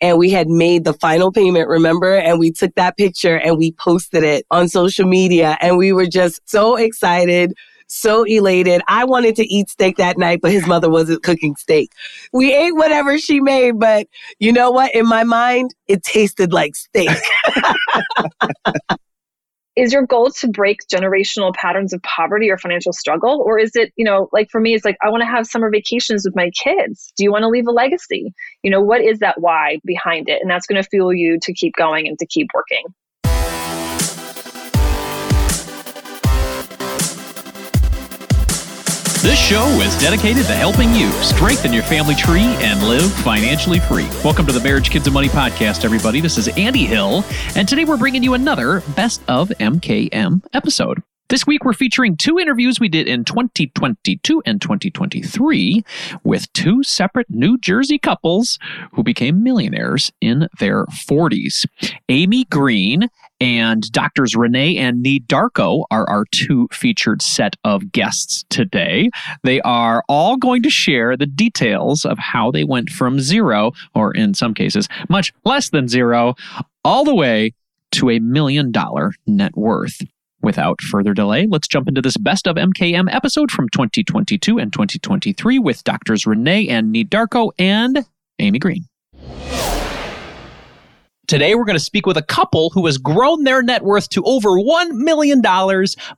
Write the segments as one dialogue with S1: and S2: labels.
S1: and we had made the final payment, remember? And we took that picture and we posted it on social media and we were just so excited so elated. I wanted to eat steak that night, but his mother wasn't cooking steak. We ate whatever she made, but you know what? In my mind, it tasted like steak.
S2: is your goal to break generational patterns of poverty or financial struggle? Or is it you know like for me it's like i want to have summer vacations with my kids. Do you want to leave a legacy? You know what is that why behind it? And that's going to fuel you to keep going and to keep working
S3: This show is dedicated to helping you strengthen your family tree and live financially free. Welcome to the Marriage, Kids, and Money podcast, everybody. This is Andy Hill, and today we're bringing you another Best of MKM episode. This week, we're featuring two interviews we did in 2022 and 2023 with two separate New Jersey couples who became millionaires in their 40s. Amy Greene and doctors Renee and Nii Darko are our two featured set of guests today. They are all going to share the details of how they went from zero, or in some cases, much less than zero, all the way to a million dollar net worth. Without further delay, let's jump into this Best of MKM episode from 2022 and 2023 with doctors Renee and Nii Darko and Amy Greene. Today, we're going to speak with a couple who has grown their net worth to over $1 million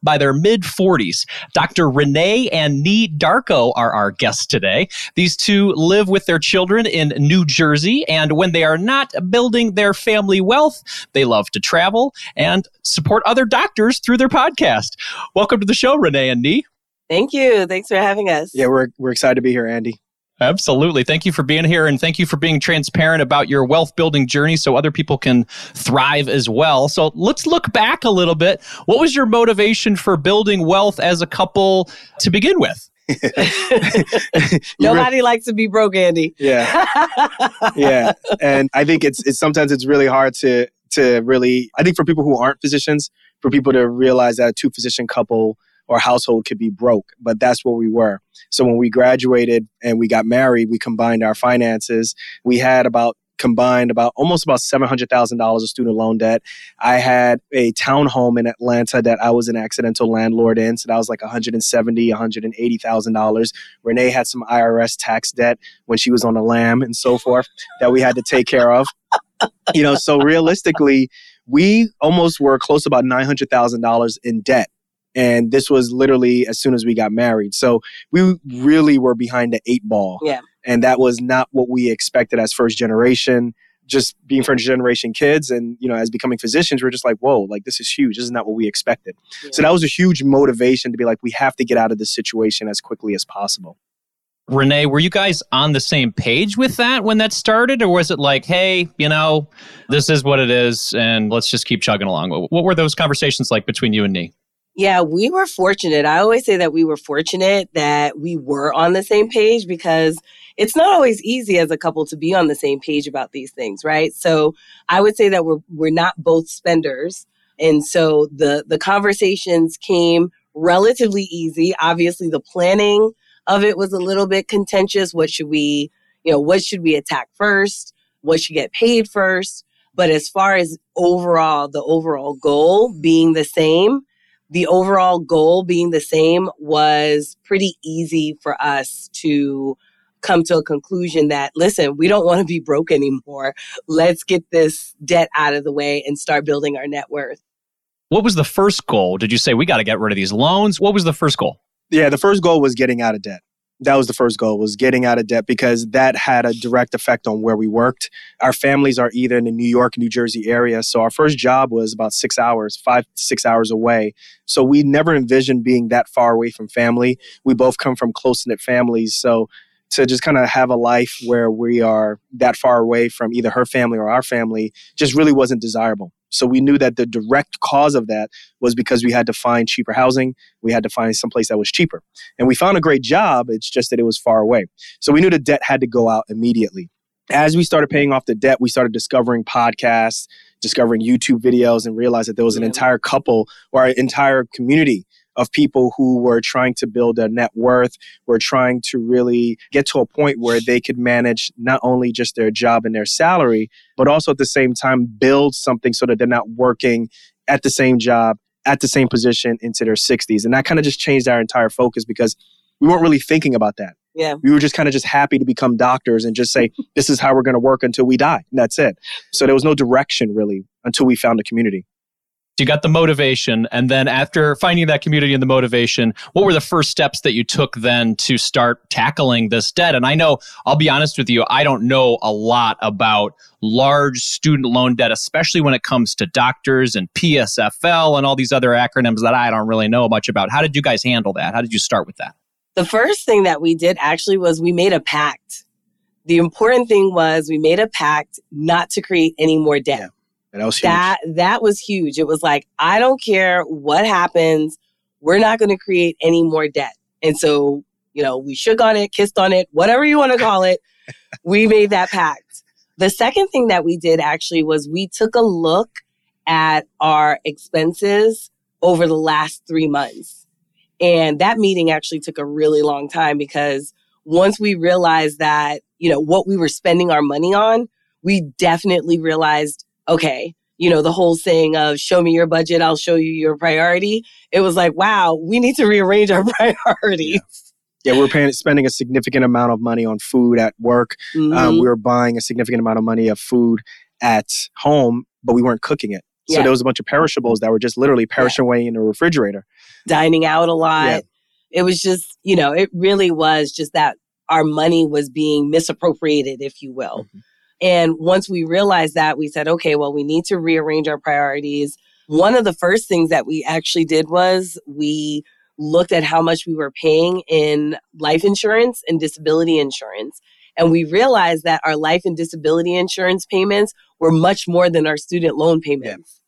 S3: by their mid 40s. Dr. Renee and Nii Darko are our guests today. These two live with their children in New Jersey, and when they are not building their family wealth, they love to travel and support other doctors through their podcast. Welcome to the show, Renee and Nii.
S1: Thank you. Thanks for having us.
S4: Yeah, we're, we're excited to be here, Andy.
S3: Absolutely. Thank you for being here and thank you for being transparent about your wealth building journey so other people can thrive as well. So let's look back a little bit. What was your motivation for building wealth as a couple to begin with?
S1: Nobody likes to be broke, Andy.
S4: Yeah. yeah. And I think it's it's sometimes it's really hard to to really I think for people who aren't physicians, for people to realize that a two physician couple or household could be broke, but that's where we were. So when we graduated and we got married, we combined our finances. We had about combined about almost about $700,000 of student loan debt. I had a townhome in Atlanta that I was an accidental landlord in. So that was like $170,000, $180,000. Renee had some IRS tax debt when she was on the lam and so forth that we had to take care of. You know, so realistically, we almost were close about $900,000 in debt and this was literally as soon as we got married. So we really were behind the eight ball.
S1: Yeah.
S4: And that was not what we expected as first generation. Just being first generation kids and, you know, as becoming physicians, we're just like, whoa, like this is huge. This is not what we expected. Yeah. So that was a huge motivation to be like, we have to get out of this situation as quickly as possible.
S3: Renee, were you guys on the same page with that when that started? Or was it like, hey, you know, this is what it is and let's just keep chugging along? What were those conversations like between you and me?
S1: Yeah, we were fortunate. I always say that we were fortunate that we were on the same page because it's not always easy as a couple to be on the same page about these things, right? So I would say that we're we're not both spenders. And so the the conversations came relatively easy. Obviously the planning of it was a little bit contentious. What should we, you know, what should we attack first? What should get paid first? But as far as overall, the overall goal being the same, the overall goal being the same was pretty easy for us to come to a conclusion that listen we don't want to be broke anymore. Let's get this debt out of the way and start building our net worth.
S3: What was the first goal? Did you say we got to get rid of these loans what was the first goal?
S4: Yeah the first goal was getting out of debt that was the first goal was getting out of debt because that had a direct effect on where we worked. Our families are either in the new york new jersey area so our first job was about six hours five six hours away. So we never envisioned being that far away from family. We both come from close-knit families so to just kind of have a life where we are that far away from either her family or our family just really wasn't desirable so we knew that the direct cause of that was because we had to find cheaper housing. We had to find someplace that was cheaper. And we found a great job. It's just that it was far away. So we knew the debt had to go out immediately. As we started paying off the debt, we started discovering podcasts, discovering YouTube videos, and realized that there was an entire couple or an entire community of people who were trying to build a net worth, were trying to really get to a point where they could manage not only just their job and their salary, but also at the same time build something so that they're not working at the same job, at the same position into their 60s. And that kind of just changed our entire focus because we weren't really thinking about that.
S1: Yeah.
S4: We were just kind of just happy to become doctors and just say, this is how we're going to work until we die. And that's it. So there was no direction really until we found a community.
S3: You got the motivation. And then after finding that community and the motivation, what were the first steps that you took then to start tackling this debt? And I know, I'll be honest with you, I don't know a lot about large student loan debt, especially when it comes to doctors and PSFL and all these other acronyms that I don't really know much about. How did you guys handle that? How did you start with that?
S1: The first thing that we did actually was we made a pact. The important thing was we made a pact not to create any more debt. Yeah.
S4: That was huge.
S1: That that was huge. It was like, I don't care what happens, we're not going to create any more debt. And so, you know, we shook on it, kissed on it, whatever you want to call it. we made that pact. The second thing that we did actually was we took a look at our expenses over the last three months. And that meeting actually took a really long time because once we realized that, you know, what we were spending our money on, we definitely realized okay, you know, the whole saying of show me your budget, I'll show you your priority. It was like, wow, we need to rearrange our priorities.
S4: Yeah, we were paying, spending a significant amount of money on food at work. Um, mm-hmm. Um, we were buying a significant amount of money of food at home, but we weren't cooking it. So yeah. there was a bunch of perishables that were just literally perishing yeah. away in the refrigerator.
S1: Dining out a lot. Yeah. It was just, you know, it really was just that our money was being misappropriated, if you will. Mm-hmm. And once we realized that, we said, okay, well, we need to rearrange our priorities. One of the first things that we actually did was we looked at how much we were paying in life insurance and disability insurance. And we realized that our life and disability insurance payments were much more than our student loan payments.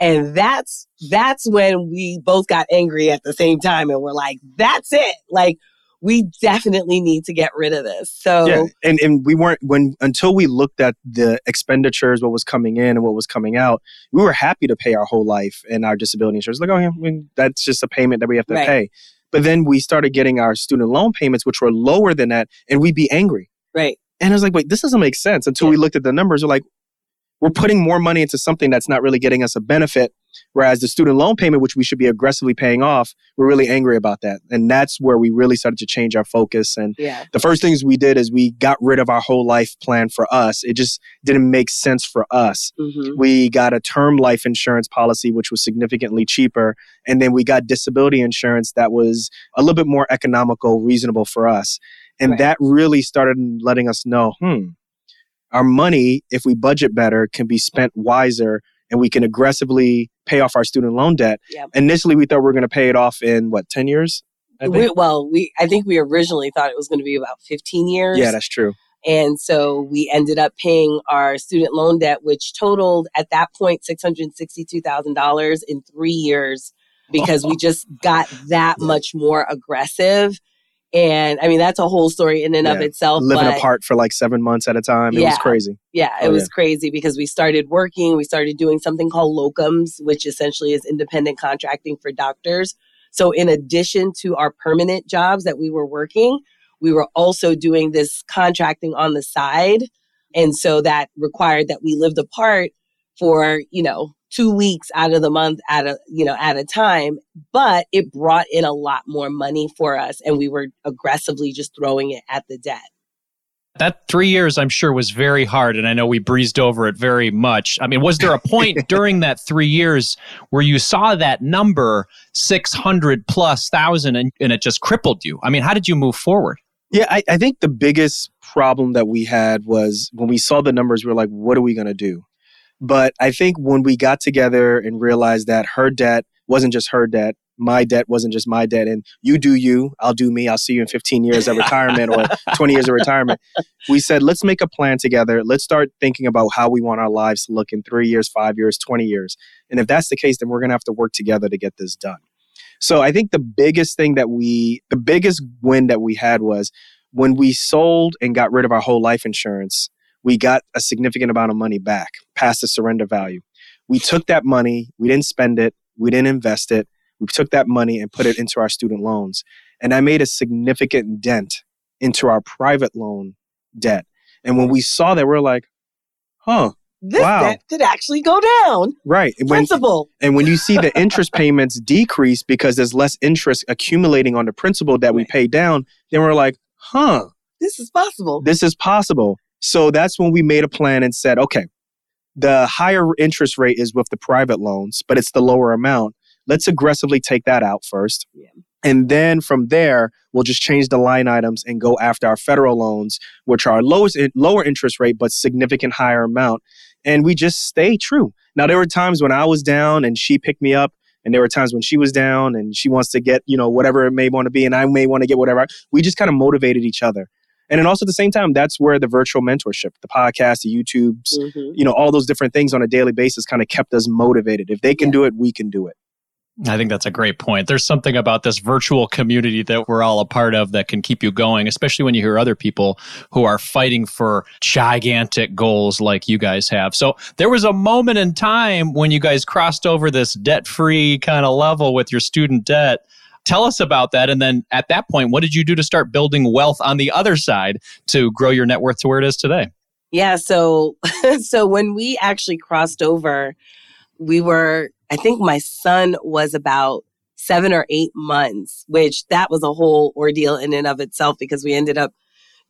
S1: Yeah. And that's that's when we both got angry at the same time and we're like, that's it. Like we definitely need to get rid of this. So
S4: yeah, and and we weren't when until we looked at the expenditures, what was coming in and what was coming out. We were happy to pay our whole life and our disability insurance. Like, oh yeah, I mean, that's just a payment that we have to right. pay. But then we started getting our student loan payments, which were lower than that, and we'd be angry.
S1: Right.
S4: And I was like, wait, this doesn't make sense. Until yeah. we looked at the numbers, we're like, we're putting more money into something that's not really getting us a benefit. Whereas the student loan payment, which we should be aggressively paying off, we're really angry about that. And that's where we really started to change our focus. And
S1: yeah.
S4: the first things we did is we got rid of our whole life plan for us. It just didn't make sense for us. Mm-hmm. We got a term life insurance policy, which was significantly cheaper. And then we got disability insurance that was a little bit more economical, reasonable for us. And right. that really started letting us know, hmm, our money, if we budget better, can be spent wiser and we can aggressively pay off our student loan debt.
S1: Yep.
S4: Initially, we thought we were going to pay it off in what, 10 years?
S1: We, well, we I think we originally thought it was going to be about 15 years.
S4: Yeah, that's true.
S1: And so we ended up paying our student loan debt, which totaled at that point $662,000 in three years because we just got that much more aggressive and I mean, that's a whole story in and yeah. of itself.
S4: Living
S1: but,
S4: apart for like seven months at a time. It
S1: yeah,
S4: was crazy.
S1: Yeah, it oh, was yeah. crazy because we started working, we started doing something called locums, which essentially is independent contracting for doctors. So, in addition to our permanent jobs that we were working, we were also doing this contracting on the side. And so that required that we lived apart for, you know, two weeks out of the month at a you know at a time but it brought in a lot more money for us and we were aggressively just throwing it at the debt.
S3: That three years i'm sure was very hard and i know we breezed over it very much. I mean was there a point during that three years where you saw that number 600 plus thousand and, and it just crippled you? I mean how did you move forward?
S4: Yeah I, I think the biggest problem that we had was when we saw the numbers we are like what are we going to do but I think when we got together and realized that her debt wasn't just her debt, my debt wasn't just my debt, and you do you, I'll do me, I'll see you in 15 years of retirement or 20 years of retirement. We said, let's make a plan together. Let's start thinking about how we want our lives to look in three years, five years, 20 years. And if that's the case, then we're going to have to work together to get this done. So I think the biggest thing that we, the biggest win that we had was when we sold and got rid of our whole life insurance we got a significant amount of money back past the surrender value. We took that money, we didn't spend it, we didn't invest it. We took that money and put it into our student loans. And I made a significant dent into our private loan debt. And when we saw that, we are like, huh,
S1: this
S4: wow.
S1: debt could actually go down.
S4: Right.
S1: And when, principal.
S4: And when you see the interest payments decrease because there's less interest accumulating on the principal that we pay down, then we're like, huh.
S1: This is possible.
S4: This is possible. So that's when we made a plan and said, okay, the higher interest rate is with the private loans, but it's the lower amount. Let's aggressively take that out first. Yeah. And then from there, we'll just change the line items and go after our federal loans, which are lowest lower interest rate but significant higher amount. And we just stay true. Now there were times when I was down and she picked me up, and there were times when she was down and she wants to get you know whatever it may want to be, and I may want to get whatever. We just kind of motivated each other. And then also at the same time, that's where the virtual mentorship, the podcast, the YouTubes, mm-hmm. you know, all those different things on a daily basis kind of kept us motivated. If they can yeah. do it, we can do it.
S3: I think that's a great point. There's something about this virtual community that we're all a part of that can keep you going, especially when you hear other people who are fighting for gigantic goals like you guys have. So there was a moment in time when you guys crossed over this debt free kind of level with your student debt. Tell us about that. And then at that point, what did you do to start building wealth on the other side to grow your net worth to where it is today?
S1: Yeah. So, so when we actually crossed over, we were I think my son was about seven or eight months, which that was a whole ordeal in and of itself because we ended up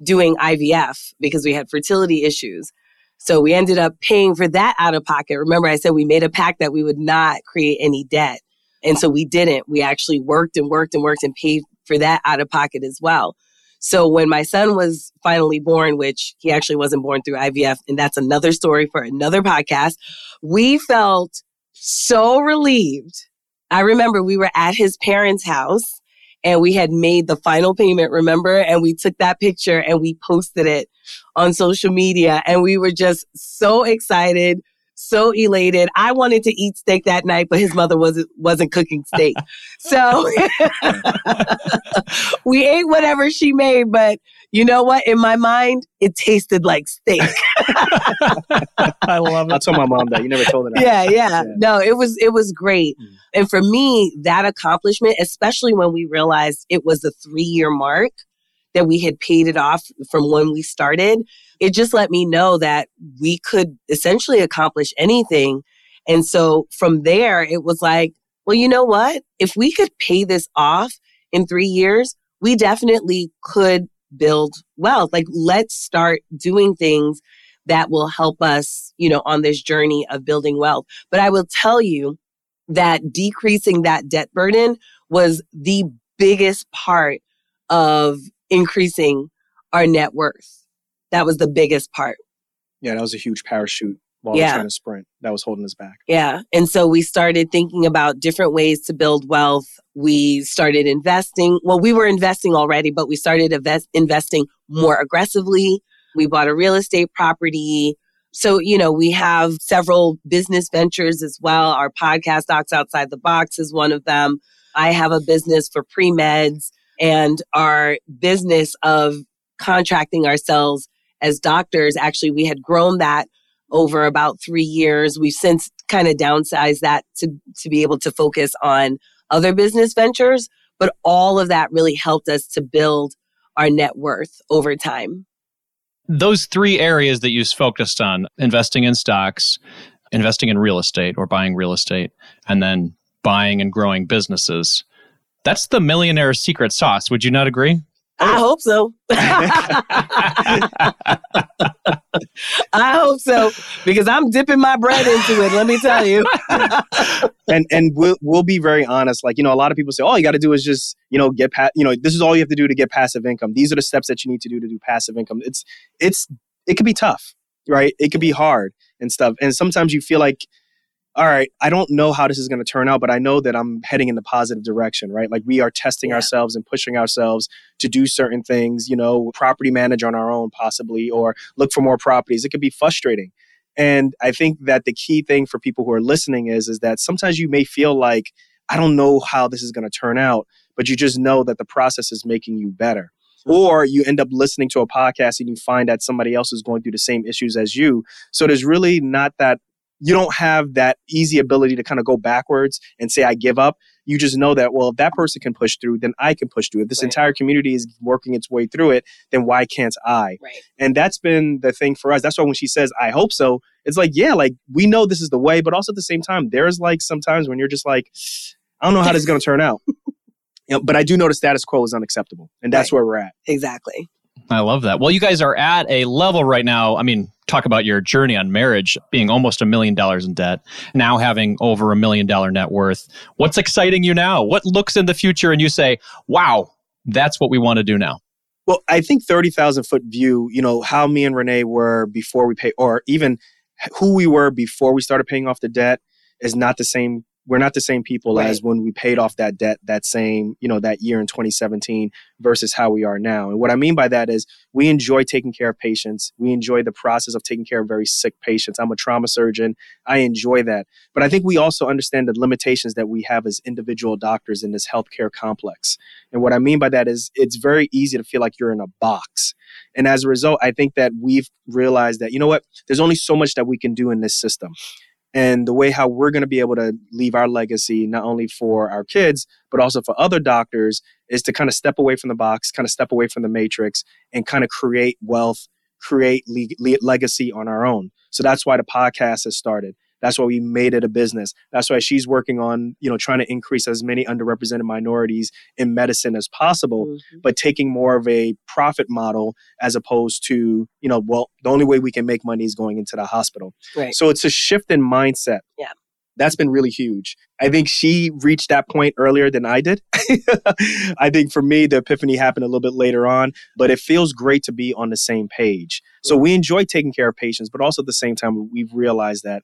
S1: doing IVF because we had fertility issues. So we ended up paying for that out of pocket. Remember, I said we made a pact that we would not create any debt. And so we didn't. We actually worked and worked and worked and paid for that out of pocket as well. So when my son was finally born, which he actually wasn't born through IVF, and that's another story for another podcast, we felt so relieved. I remember we were at his parents' house and we had made the final payment, remember? And we took that picture and we posted it on social media and we were just so excited, so elated. I wanted to eat steak that night, but his mother wasn't wasn't cooking steak. so we ate whatever she made, but you know what? In my mind, it tasted like steak.
S3: I love it.
S4: I told my mom that. You never told her that.
S1: Yeah, yeah. yeah. No, it was it was great. Mm. And for me, that accomplishment, especially when we realized it was a three year mark that we had paid it off from when we started, it just let me know that we could essentially accomplish anything. And so from there, it was like, well, you know what? If we could pay this off in three years, we definitely could build wealth. Like, let's start doing things that will help us, you know, on this journey of building wealth. But I will tell you that decreasing that debt burden was the biggest part of increasing our net worth. That was the biggest part.
S4: Yeah, that was a huge parachute while yeah. trying to sprint. That was holding us back.
S1: Yeah. And so we started thinking about different ways to build wealth. We started investing. Well, we were investing already, but we started invest- investing more aggressively. We bought a real estate property. So, you know, we have several business ventures as well. Our podcast, Docs Outside the Box, is one of them. I have a business for pre meds and our business of contracting ourselves as doctors. Actually, we had grown that over about three years. We've since kind of downsized that to, to be able to focus on other business ventures. But all of that really helped us to build our net worth over time.
S3: Those three areas that you focused on investing in stocks, investing in real estate or buying real estate, and then buying and growing businesses. That's the millionaire secret sauce. Would you not agree?
S1: I hope so. I hope so because I'm dipping my bread into it. Let me tell you.
S4: and and we'll we'll be very honest. Like you know, a lot of people say, "All you got to do is just you know get pat. You know, this is all you have to do to get passive income. These are the steps that you need to do to do passive income." It's it's it could be tough, right? It could be hard and stuff. And sometimes you feel like all right, I don't know how this is going to turn out, but I know that I'm heading in the positive direction, right? Like we are testing yeah. ourselves and pushing ourselves to do certain things, you know, property manage on our own possibly, or look for more properties. It could be frustrating. And I think that the key thing for people who are listening is, is that sometimes you may feel like, I don't know how this is going to turn out, but you just know that the process is making you better or you end up listening to a podcast and you find that somebody else is going through the same issues as you. So there's really not that you don't have that easy ability to kind of go backwards and say, I give up. you just know that well if that person can push through then i can push through if this
S1: Right.
S4: entire community is working its way through it then why can't i
S1: Right.
S4: and that's been the thing for us that's why when she says i hope so it's like yeah like we know this is the way but also at the same time there's like sometimes when you're just like i don't know how this is going to turn out you know, but i do know the status quo is unacceptable and that's
S1: Right.
S4: where we're at
S1: Exactly.
S3: I love that. Well, you guys are at a level right now. I mean, talk about your journey on marriage, being almost a million dollars in debt, now having over a million dollar net worth. What's exciting you now? What looks in the future and you say, wow, that's what we want to do now?
S4: Well, I think 30,000 foot view, you know, how me and Renee were before we pay, or even who we were before we started paying off the debt is not the same. We're not the same people
S1: Right.
S4: as when we paid off that debt that same, you know, that year in 2017 versus how we are now. And what I mean by that is we enjoy taking care of patients. We enjoy the process of taking care of very sick patients. I'm a trauma surgeon. I enjoy that. But I think we also understand the limitations that we have as individual doctors in this healthcare complex. And what I mean by that is it's very easy to feel like you're in a box. And as a result, I think that we've realized that, you know what, there's only so much that we can do in this system. And the way how we're going to be able to leave our legacy, not only for our kids, but also for other doctors, is to kind of step away from the box, kind of step away from the matrix, and kind of create wealth, create le- le- legacy on our own. So that's why the podcast has started. That's why we made it a business. That's why she's working on, you know, trying to increase as many underrepresented minorities in medicine as possible
S1: Mhm.
S4: but taking more of a profit model as opposed to, you know, well, the only way we can make money is going into the hospital.
S1: Right.
S4: So it's a shift in mindset.
S1: Yeah.
S4: That's been really huge. I think she reached that point earlier than I did. I think for me, the epiphany happened a little bit later on, but it feels great to be on the same page. So we enjoy taking care of patients, but also at the same time, we've realized that,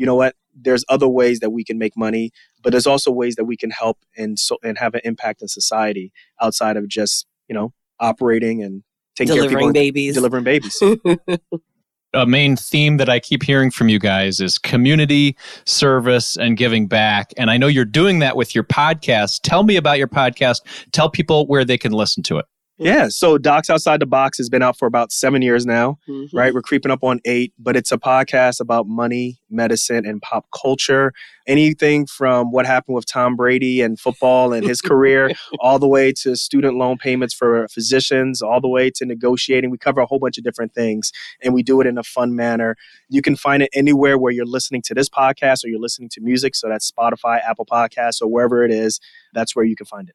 S4: you know what, there's other ways that we can make money, but there's also ways that we can help and so and have an impact in society outside of just, you know, operating and taking care of
S1: Delivering
S4: people
S1: babies.
S4: delivering babies.
S3: A main theme that I keep hearing from you guys is community service and giving back. And I know you're doing that with your podcast. Tell me about your podcast. Tell people where they can listen to it.
S4: Yeah. So Docs Outside the Box has been out for about seven years now.
S1: Mhm.
S4: right? We're creeping up on eight, but it's a podcast about money, medicine, and pop culture. Anything from what happened with Tom Brady and football and his career, all the way to student loan payments for physicians, all the way to negotiating. We cover a whole bunch of different things and we do it in a fun manner. You can find it anywhere where you're listening to this podcast or you're listening to music. So that's Spotify, Apple Podcasts, or wherever it is. That's where you can find it.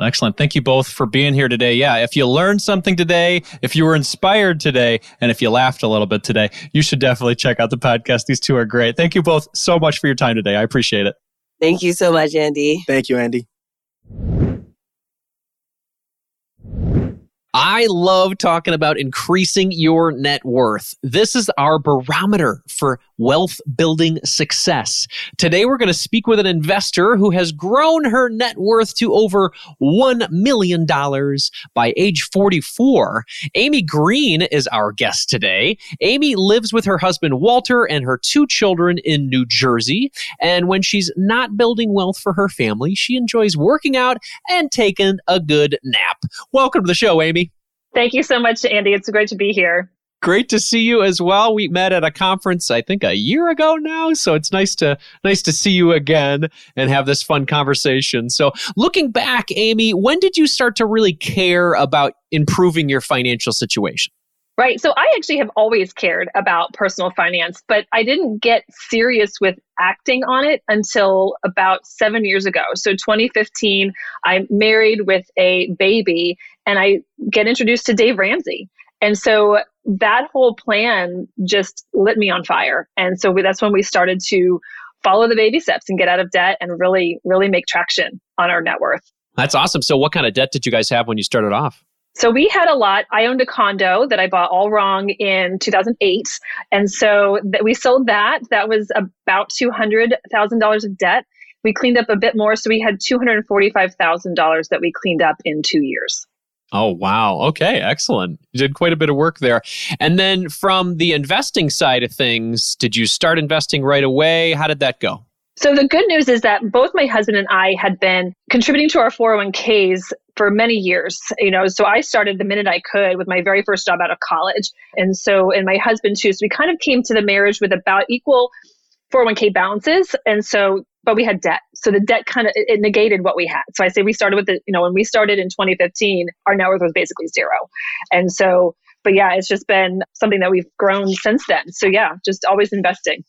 S3: Excellent. Thank you both for being here today. Yeah, if you learned something today, if you were inspired today, and if you laughed a little bit today, you should definitely check out the podcast. These two are great. Thank you both so much for your time today. I appreciate it.
S1: Thank you so much, Andy.
S4: Thank you, Andy.
S3: I love talking about increasing your net worth. This is our barometer for wealth building success. Today, we're going to speak with an investor who has grown her net worth to over $1 million by age 44. Amy Greene is our guest today. Amy lives with her husband Walter and her two children in New Jersey. And when she's not building wealth for her family, she enjoys working out and taking a good nap. Welcome to the show, Amy.
S2: Thank you so much, Andy. It's great to be here.
S3: Great to see you as well. We met at a conference, I think, a year ago now, so it's nice to nice to see you again and have this fun conversation. So, looking back, Amy, when did you start to really care about improving your financial situation?
S2: Right. So I actually have always cared about personal finance, but I didn't get serious with acting on it until about seven years ago. So 2015, I'm married with a baby and I get introduced to Dave Ramsey. And so that whole plan just lit me on fire. And so we, that's when we started to follow the baby steps and get out of debt and really, really make traction on our net worth.
S3: That's awesome. So, what kind of debt did you guys have when you started off?
S2: So we had a lot. I owned a condo that I bought all wrong in 2008. And so that we sold that. That was about $200,000 of debt. We cleaned up a bit more. So we had $245,000 that we cleaned up in two years.
S3: Oh, wow. Okay, excellent. You did quite a bit of work there. And then from the investing side of things, did you start investing right away? How did that go?
S2: So the good news is that both my husband and I had been contributing to our 401ks for many years. You know, so I started the minute I could with my very first job out of college. And so, and my husband too. So we kind of came to the marriage with about equal 401k balances. And so but we had debt. So the debt kind of it, it negated what we had. So I say we started with the, you know, when we started in 2015, our net worth was basically zero. And so, but yeah, it's just been something that we've grown since then. So yeah, just always investing.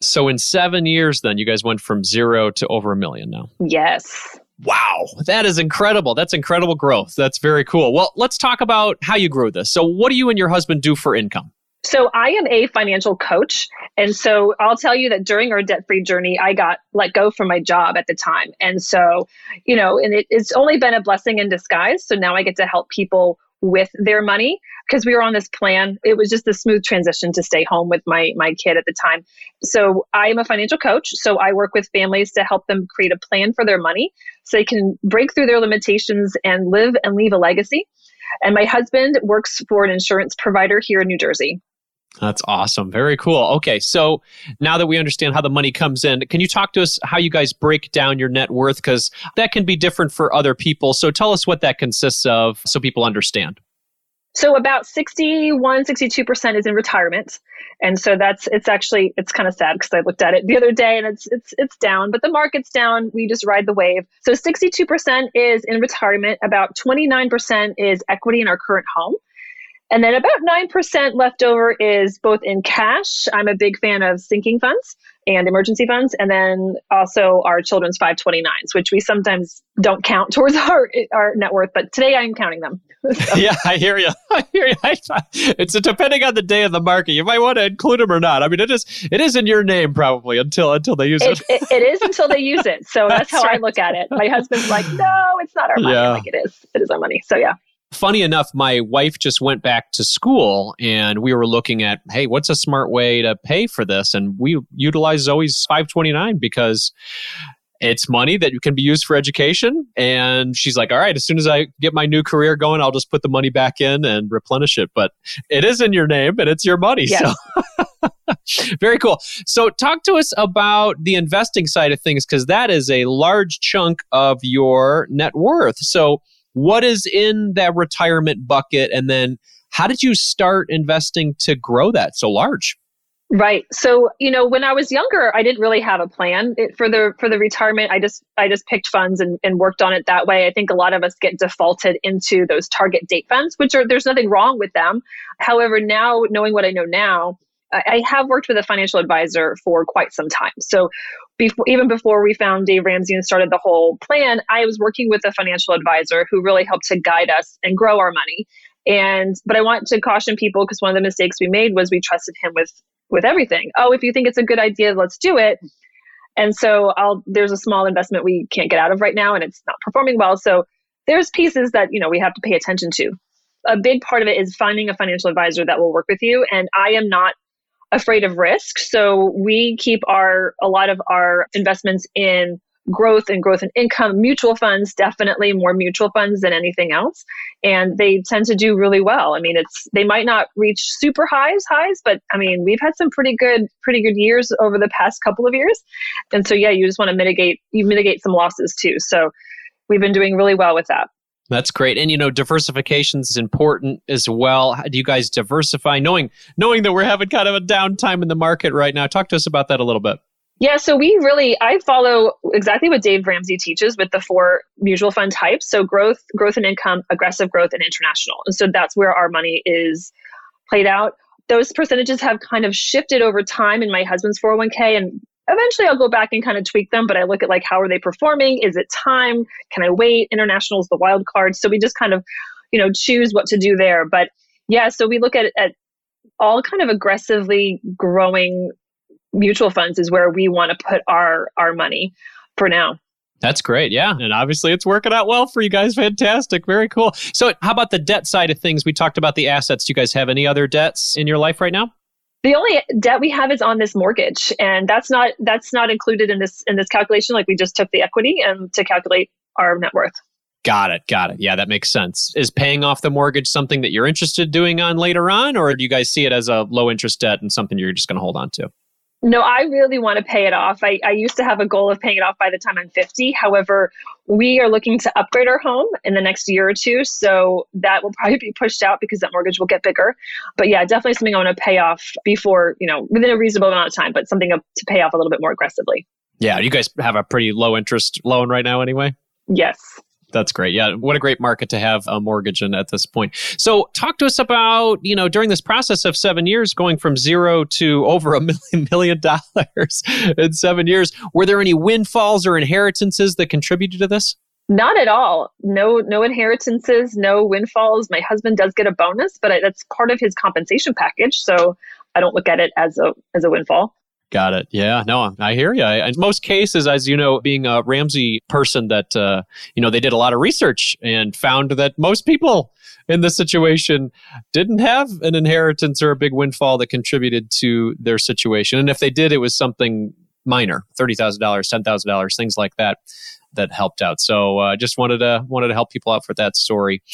S5: So in seven years, then you guys went from zero to over a million now.
S2: Yes.
S5: Wow, that is incredible. That's incredible growth. That's very cool. Well, let's talk about how you grew this. So, what do you and your husband do for income?
S2: So I am a financial coach. And so I'll tell you that during our debt free journey, I got let go from my job at the time. And so, you know, and it, it's only been a blessing in disguise. So now I get to help people with their money because we were on this plan. It was just a smooth transition to stay home with my my kid at the time. So I am a financial coach. So I work with families to help them create a plan for their money so they can break through their limitations and live and leave a legacy. And my husband works for an insurance provider here in New Jersey.
S5: That's awesome. Very cool. Okay, so now that we understand how the money comes in, can you talk to us how you guys break down your net worth? Because that can be different for other people. So tell us what that consists of so people understand.
S2: So about 61, 62% is in retirement. And so that's it's actually it's kind of sad because I looked at it the other day and it's it's it's down, but the market's down. We just ride the wave. So 62% is in retirement, about 29% is equity in our current home. And then about 9% left over is both in cash. I'm a big fan of sinking funds and emergency funds. And then also our children's 529s, which we sometimes don't count towards our, our net worth, but today I'm counting them.
S5: so. Yeah, I hear you. I hear you. It's depending on the day of the market. You might want to include them or not. I mean, it is it is in your name probably until until they use it.
S2: It, it, it is until they use it. So that's, that's how right. I look at it. My husband's like, no, it's not our money. Yeah. like, it is. It is our money. So yeah
S5: funny enough, my wife just went back to school and we were looking at, hey, what's a smart way to pay for this? And we utilize Zoe's 529 because it's money that can be used for education. And she's like, all right, as soon as I get my new career going, I'll just put the money back in and replenish it. But it is in your name and it's your money. Yes. So very cool. So talk to us about the investing side of things because that is a large chunk of your net worth. So what is in that retirement bucket? And then how did you start investing to grow that so large?
S2: Right. So, you know, when I was younger, I didn't really have a plan it, for the for the retirement. I just I just picked funds and, and worked on it that way. I think a lot of us get defaulted into those target date funds, which are there's nothing wrong with them. However, now knowing what I know now, I, I have worked with a financial advisor for quite some time. So before, even before we found Dave Ramsey and started the whole plan, I was working with a financial advisor who really helped to guide us and grow our money. And but I want to caution people because one of the mistakes we made was we trusted him with with everything. Oh, if you think it's a good idea, let's do it. And so I'll there's a small investment we can't get out of right now and it's not performing well. So there's pieces that, you know, we have to pay attention to. A big part of it is finding a financial advisor that will work with you and I am not afraid of risk. So we keep our a lot of our investments in growth and growth and income. Mutual funds definitely more mutual funds than anything else. And they tend to do really well. I mean it's they might not reach super highs highs but i mean we've had some pretty good pretty good years over the past couple of years. And so yeah you just want to mitigate you mitigate some losses too. So we've been doing really well with that
S5: that's great. And you know, diversification is important as well. How do you guys diversify knowing knowing that we're having kind of a downtime in the market right now? Talk to us about that a little bit.
S2: Yeah, so we really I follow exactly what Dave Ramsey teaches with the four mutual fund types. So growth, growth and income, aggressive growth and international. And so that's where our money is played out. Those percentages have kind of shifted over time in my husband's 401k and eventually I'll go back and kind of tweak them, but I look at like how are they performing? Is it time? Can I wait? International is the wild card. So we just kind of, you know, choose what to do there. But yeah, so we look at at all kind of aggressively growing mutual funds is where we want to put our our money for now.
S5: That's great. Yeah. And obviously it's working out well for you guys. Fantastic. Very cool. So, how about the debt side of things? We talked about the assets. Do you guys have any other debts in your life right now?
S2: The only debt we have is on this mortgage and that's not that's not included in this in this calculation. Like we just took the equity and to calculate our net worth.
S5: Got it got it. Yeah that makes sense. Is paying off the mortgage something that you're interested doing on later on or do you guys see it as a low interest debt and something you're just going to hold on to
S2: no, I really want to pay it off. I, I used to have a goal of paying it off by the time I'm 50. However, we are looking to upgrade our home in the next year or two. So that will probably be pushed out because that mortgage will get bigger. But yeah, definitely something I want to pay off before, you know, within a reasonable amount of time, but something to pay off a little bit more aggressively.
S5: Yeah, you guys have a pretty low interest loan right now, anyway.
S2: Yes.
S5: That's great. Yeah, what a great market to have a mortgage in at this point. So, talk to us about you know during this process of seven years, going from zero to over a million million dollars in seven years. Were there any windfalls or inheritances that contributed to this?
S2: Not at all. No, no inheritances, no windfalls. My husband does get a bonus, but that's part of his compensation package, so I don't look at it as a as a windfall.
S5: Got it. Yeah, no, I hear you. In most cases, as you know, being a Ramsey person, that uh, you know they did a lot of research and found that most people in this situation didn't have an inheritance or a big windfall that contributed to their situation, and if they did, it was something minor, thirty thousand dollars, ten thousand dollars, things like that that helped out. So uh, just wanted to wanted to help people out for that story.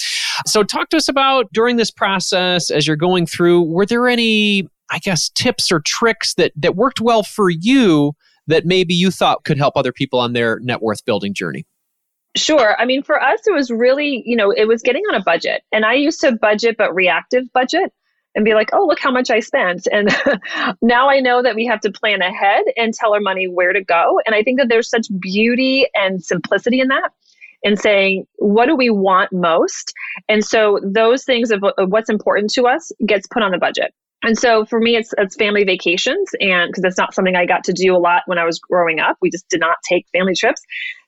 S5: So talk to us about during this process as you're going through. Were there any I guess tips or tricks that that worked well for you that maybe you thought could help other people on their net worth building journey?
S2: Sure. I mean, for us, it was really, you know, it was getting on a budget. And I used to budget, but reactive budget and be like, oh, look how much I spent. And now I know that we have to plan ahead and tell our money where to go. And I think that there's such beauty and simplicity in that in saying, what do we want most? And so those things of, of what's important to us gets put on the budget. And so for me, it's, it's family vacations. And because it's not something I got to do a lot when I was growing up, we just did not take family trips.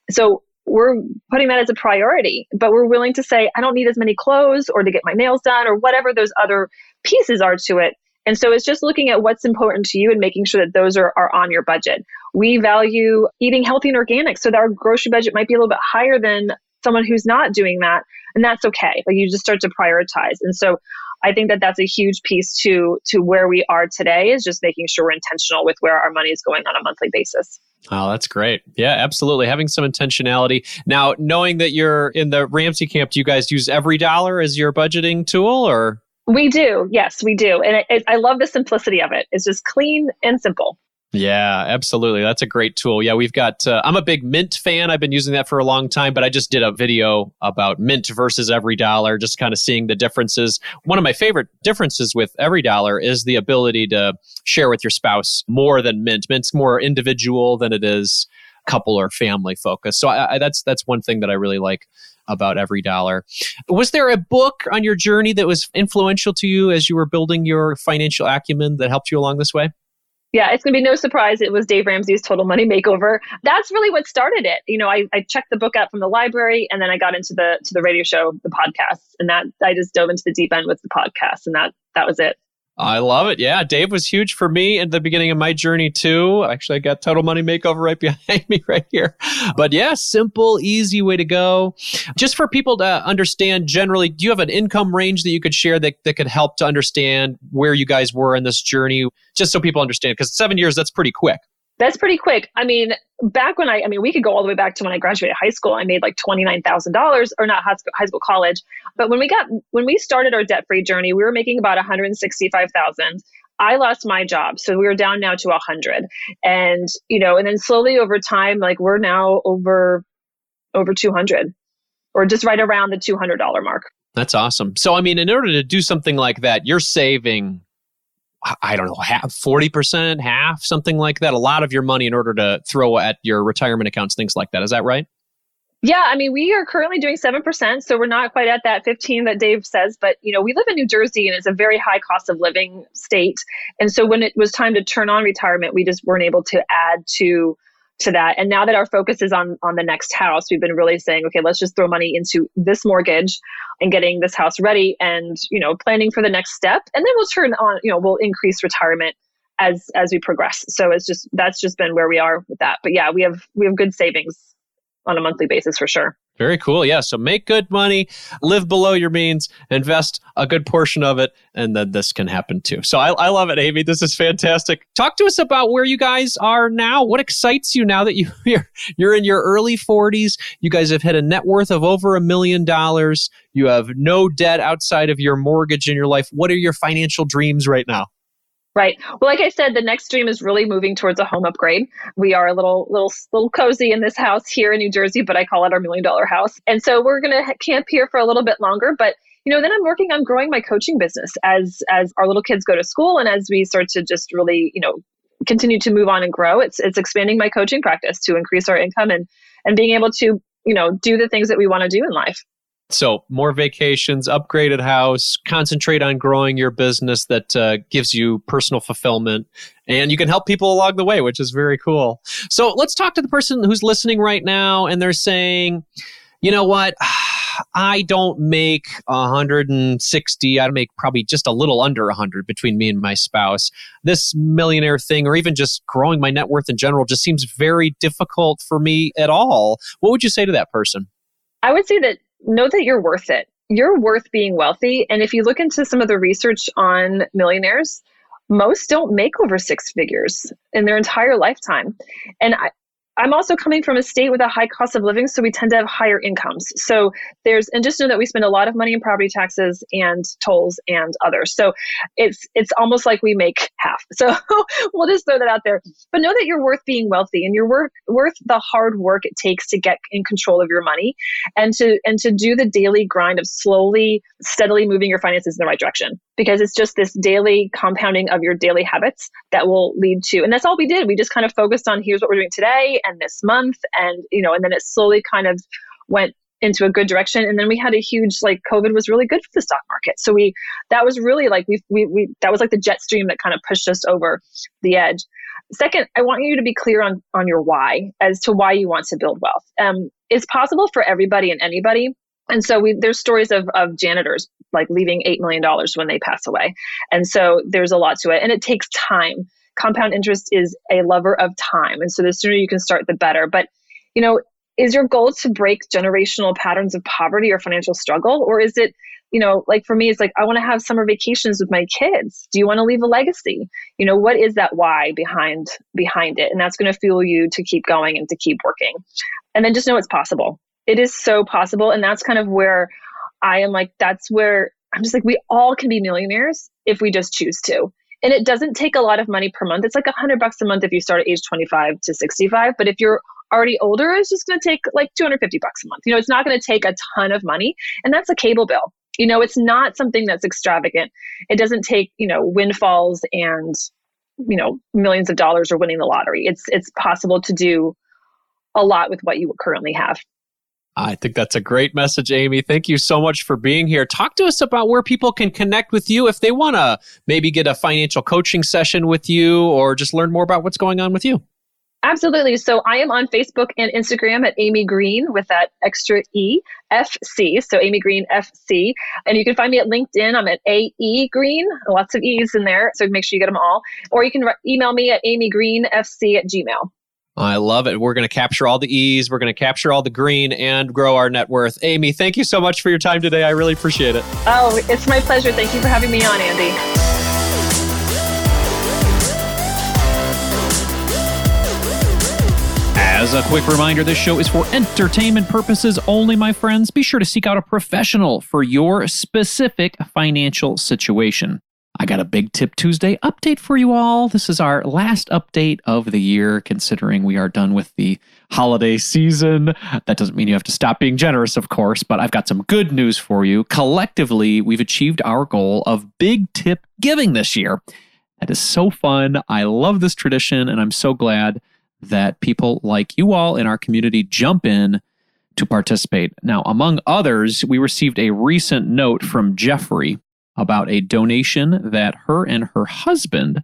S2: So we're putting that as a priority, but we're willing to say, I don't need as many clothes or to get my nails done or whatever those other pieces are to it. And so it's just looking at what's important to you and making sure that those are, are on your budget. We value eating healthy and organic. So that our grocery budget might be a little bit higher than someone who's not doing that. And that's okay. Like you just start to prioritize. And so I think that that's a huge piece to to where we are today is just making sure we're intentional with where our money is going on a monthly basis.
S5: Oh, that's great. Yeah, absolutely. Having some intentionality. Now, knowing that you're in the Ramsey camp, do you guys use every dollar as your budgeting tool or?
S2: We do. Yes, we do. And it, it, I love the simplicity of it. It's just clean and simple.
S5: Yeah, absolutely. That's a great tool. Yeah, we've got, uh, I'm a big Mint fan. I've been using that for a long time, but I just did a video about Mint versus Every Dollar, just kind of seeing the differences. One of my favorite differences with Every Dollar is the ability to share with your spouse more than Mint. Mint's more individual than it is couple or family focused. So I, I, that's that's one thing that I really like about every dollar. Was there a book on your journey that was influential to you as you were building your financial acumen that helped you along this way?
S2: Yeah, it's going to be no surprise it was Dave Ramsey's Total Money Makeover. That's really what started it. You know, I, I checked the book out from the library and then I got into the to the radio show, the podcast, and that I just dove into the deep end with the podcast and that that was it.
S5: I love it. Yeah, Dave was huge for me at the beginning of my journey too. Actually, I got Total Money Makeover right behind me right here. But yeah, simple, easy way to go. Just for people to understand generally, do you have an income range that you could share that, that could help to understand where you guys were in this journey? Just so people understand, because seven years, that's pretty quick.
S2: That's pretty quick. I mean, back when I, I mean, we could go all the way back to when I graduated high school. I made like twenty nine thousand dollars, or not high school, high school, college. But when we got when we started our debt free journey, we were making about one hundred sixty five thousand. I lost my job, so we were down now to a hundred, and you know, and then slowly over time, like we're now over over two hundred, or just right around the two hundred dollar mark.
S5: That's awesome. So, I mean, in order to do something like that, you're saving I don't know, half, 40%, half, something like that, a lot of your money in order to throw at your retirement accounts, things like that. Is that right?
S2: Yeah, I mean, we are currently doing 7%, so we're not quite at that 15 that Dave says, but you know, we live in New Jersey and it's a very high cost of living state. And so when it was time to turn on retirement, we just weren't able to add to to that. And now that our focus is on on the next house, we've been really saying, okay, let's just throw money into this mortgage and getting this house ready and, you know, planning for the next step. And then we'll turn on, you know, we'll increase retirement as as we progress. So it's just that's just been where we are with that. But yeah, we have we have good savings on a monthly basis for sure.
S5: Very cool. Yeah. So make good money, live below your means, invest a good portion of it, and then this can happen too. So I, I love it, Amy. This is fantastic. Talk to us about where you guys are now. What excites you now that you, you're, you're in your early 40s? You guys have hit a net worth of over a million dollars. You have no debt outside of your mortgage in your life. What are your financial dreams right now?
S2: Right. Well, like I said, the next dream is really moving towards a home upgrade. We are a little, little, little cozy in this house here in New Jersey, but I call it our million dollar house. And so we're going to camp here for a little bit longer. But you know, then I'm working on growing my coaching business as as our little kids go to school and as we start to just really, you know, continue to move on and grow. It's it's expanding my coaching practice to increase our income and and being able to you know do the things that we want to do in life.
S3: So, more vacations, upgraded house, concentrate on growing your business that uh, gives you personal fulfillment, and you can help people along the way, which is very cool. So, let's talk to the person who's listening right now and they're saying, you know what? I don't make 160. I make probably just a little under 100 between me and my spouse. This millionaire thing, or even just growing my net worth in general, just seems very difficult for me at all. What would you say to that person?
S2: I would say that know that you're worth it. You're worth being wealthy. And if you look into some of the research on millionaires, most don't make over six figures in their entire lifetime. And I, I'm also coming from a state with a high cost of living, so we tend to have higher incomes. So there's, and just know that we spend a lot of money in property taxes and tolls and others. So it's it's almost like we make half. So we'll just throw that out there. But know that you're worth being wealthy, and you're worth worth the hard work it takes to get in control of your money, and to and to do the daily grind of slowly, steadily moving your finances in the right direction. Because it's just this daily compounding of your daily habits that will lead to, and that's all we did. We just kind of focused on here's what we're doing today and this month and you know and then it slowly kind of went into a good direction and then we had a huge like covid was really good for the stock market. So we that was really like we we, we that was like the jet stream that kind of pushed us over the edge. Second i want you to be clear on on your why as to why you want to build wealth. Um, it's possible for everybody and anybody and so we there's stories of of janitors like leaving eight million dollars when they pass away and so there's a lot to it and it takes time compound interest is a lover of time. And so the sooner you can start, the better. But, you know, is your goal to break generational patterns of poverty or financial struggle? Or is it, you know, like for me, it's like, I want to have summer vacations with my kids. Do you want to leave a legacy? You know, what is that why behind, behind it? And that's going to fuel you to keep going and to keep working. And then just know it's possible. It is so possible. And that's kind of where I am like, that's where I'm just like, we all can be millionaires if we just choose to and it doesn't take a lot of money per month. It's like a hundred bucks a month if you start at age 25 to 65. But if you're already older, it's just going to take like 250 bucks a month. You know, it's not going to take a ton of money. And that's a cable bill. You know, it's not something that's extravagant. It doesn't take, you know, windfalls and, you know, millions of dollars or winning the lottery. It's, it's possible to do a lot with what you currently have.
S3: I think that's a great message, Amy. Thank you so much for being here. Talk to us about where people can connect with you if they want to maybe get a financial coaching session with you or just learn more about what's going on with you.
S2: Absolutely. So I am on Facebook and Instagram at Amy Greene with that extra E F C. So Amy Greene FC. And you can find me at LinkedIn. I'm at AE Green, lots of E's in there. So make sure you get them all. Or you can re- email me at amygreenefc at gmail.
S3: I love it. We're going to capture all the E's, we're going to capture all the green and grow our net worth. Amy, thank you so much for your time today. I really appreciate it.
S2: Oh, it's my pleasure. Thank you for having me on, Andy.
S3: As a quick reminder, this show is for entertainment purposes only, my friends. Be sure to seek out a professional for your specific financial situation. I got a Big Tip Tuesday update for you all. This is our last update of the year, considering we are done with the holiday season. That doesn't mean you have to stop being generous, of course, but I've got some good news for you. Collectively, we've achieved our goal of Big Tip giving this year. That is so fun. I love this tradition, and I'm so glad that people like you all in our community jump in to participate. Now, among others, we received a recent note from Jeffrey about a donation that her and her husband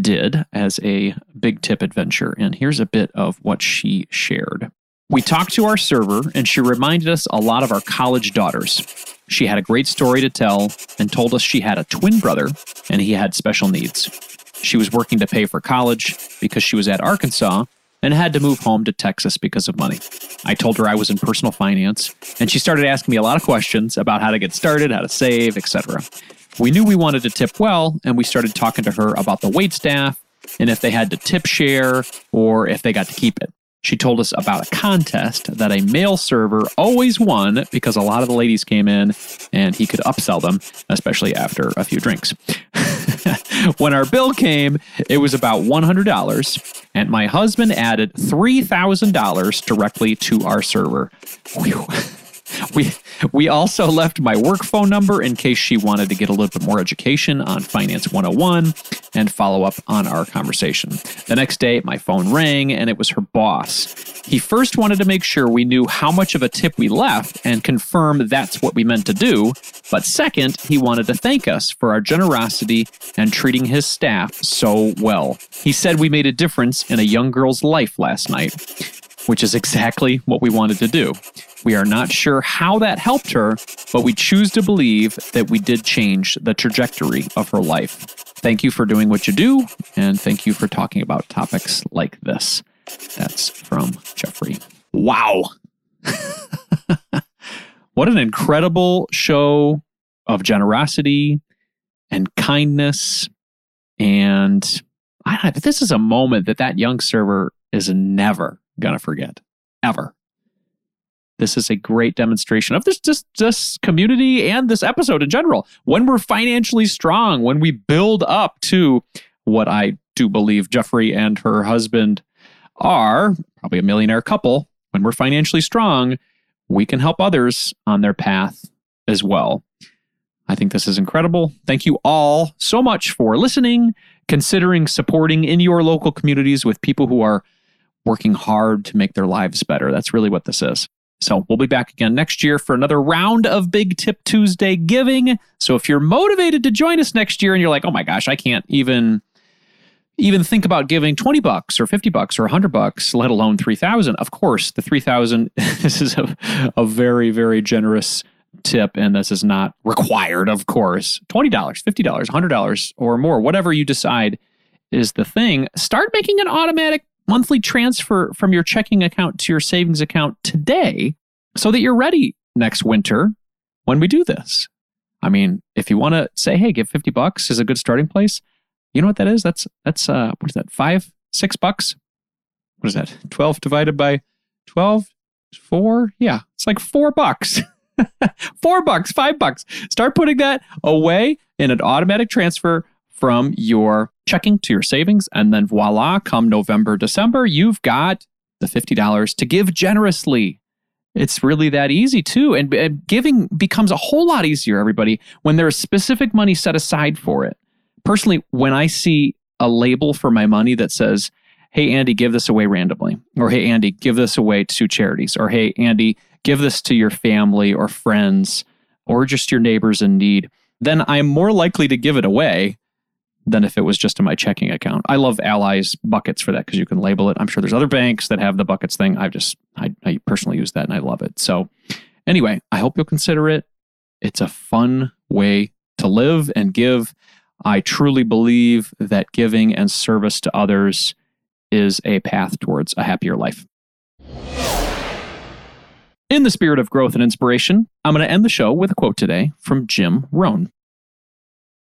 S3: did as a big tip adventure. And here's a bit of what she shared. We talked to our server, and she reminded us a lot of our college daughters. She had a great story to tell and told us she had a twin brother and he had special needs. She was working to pay for college because she was at Arkansas and had to move home to Texas because of money. I told her I was in personal finance, and she started asking me a lot of questions about how to get started, how to save, etc. We knew we wanted to tip well, and we started talking to her about the wait staff and if they had to tip share or if they got to keep it. She told us about a contest that a male server always won because a lot of the ladies came in and he could upsell them, especially after a few drinks. when our bill came, it was about $100, and my husband added $3,000 directly to our server. Whew. we we also left my work phone number in case she wanted to get a little bit more education on Finance 101 and follow up on our conversation. The next day, my phone rang and it was her boss. He first wanted to make sure we knew how much of a tip we left and confirm that's what we meant to do. But second, he wanted to thank us for our generosity and treating his staff so well. He said we made a difference in a young girl's life last night, which is exactly what we wanted to do. We are not sure how that helped her, but we choose to believe that we did change the trajectory of her life. Thank you for doing what you do, and thank you for talking about topics like this. That's from Jeffrey. Wow. what an incredible show of generosity and kindness. And I don't know, this is a moment that that young server is never to forget, ever. This is a great demonstration of this just this community and this episode in general. When we're financially strong, when we build up to what I do believe Jeffrey and her husband are, probably a millionaire couple, when we're financially strong, we can help others on their path as well. I think this is incredible. Thank you all so much for listening, considering supporting in your local communities with people who are working hard to make their lives better. That's really what this is. So we'll be back again next year for another round of Big Tip Tuesday giving. So if you're motivated to join us next year and you're like, oh my gosh, I can't even even think about giving 20 bucks or 50 bucks or 100 bucks, let alone 3000. Of course, the 3000 this is a, a very very generous tip and this is not required, of course. $20, $50, $100 or more, whatever you decide is the thing. Start making an automatic monthly transfer from your checking account to your savings account today so that you're ready next winter when we do this. I mean, if you want to say, hey, give 50 bucks is a good starting place, you know what that is? That's, that's, uh, what is that? Five, six bucks? What is that? 12 divided by 12? Four? Yeah, it's like four bucks. four bucks, five bucks. Start putting that away in an automatic transfer from your checking to your savings. And then voila, come November, December, you've got the $50 to give generously. It's really that easy too. And, and giving becomes a whole lot easier, everybody, when there's specific money set aside for it. Personally, when I see a label for my money that says, hey, Andy, give this away randomly, or hey, Andy, give this away to charities, or hey, Andy, give this to your family or friends, or just your neighbors in need, then I'm more likely to give it away than if it was just in my checking account. I love Ally's buckets for that because you can label it. I'm sure there's other banks that have the buckets thing. I just I, I personally use that and I love it. So anyway, I hope you'll consider it. It's a fun way to live and give. I truly believe that giving and service to others is a path towards a happier life. In the spirit of growth and inspiration, I'm going to end the show with a quote today from Jim Rohn.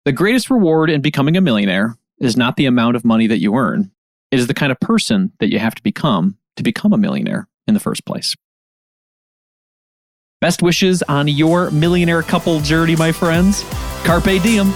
S3: The greatest reward in becoming a millionaire is not the amount of money that you earn, it is the kind of person that you have to become to become a millionaire in the first place. Best wishes on your millionaire couple journey, my friends. Carpe diem.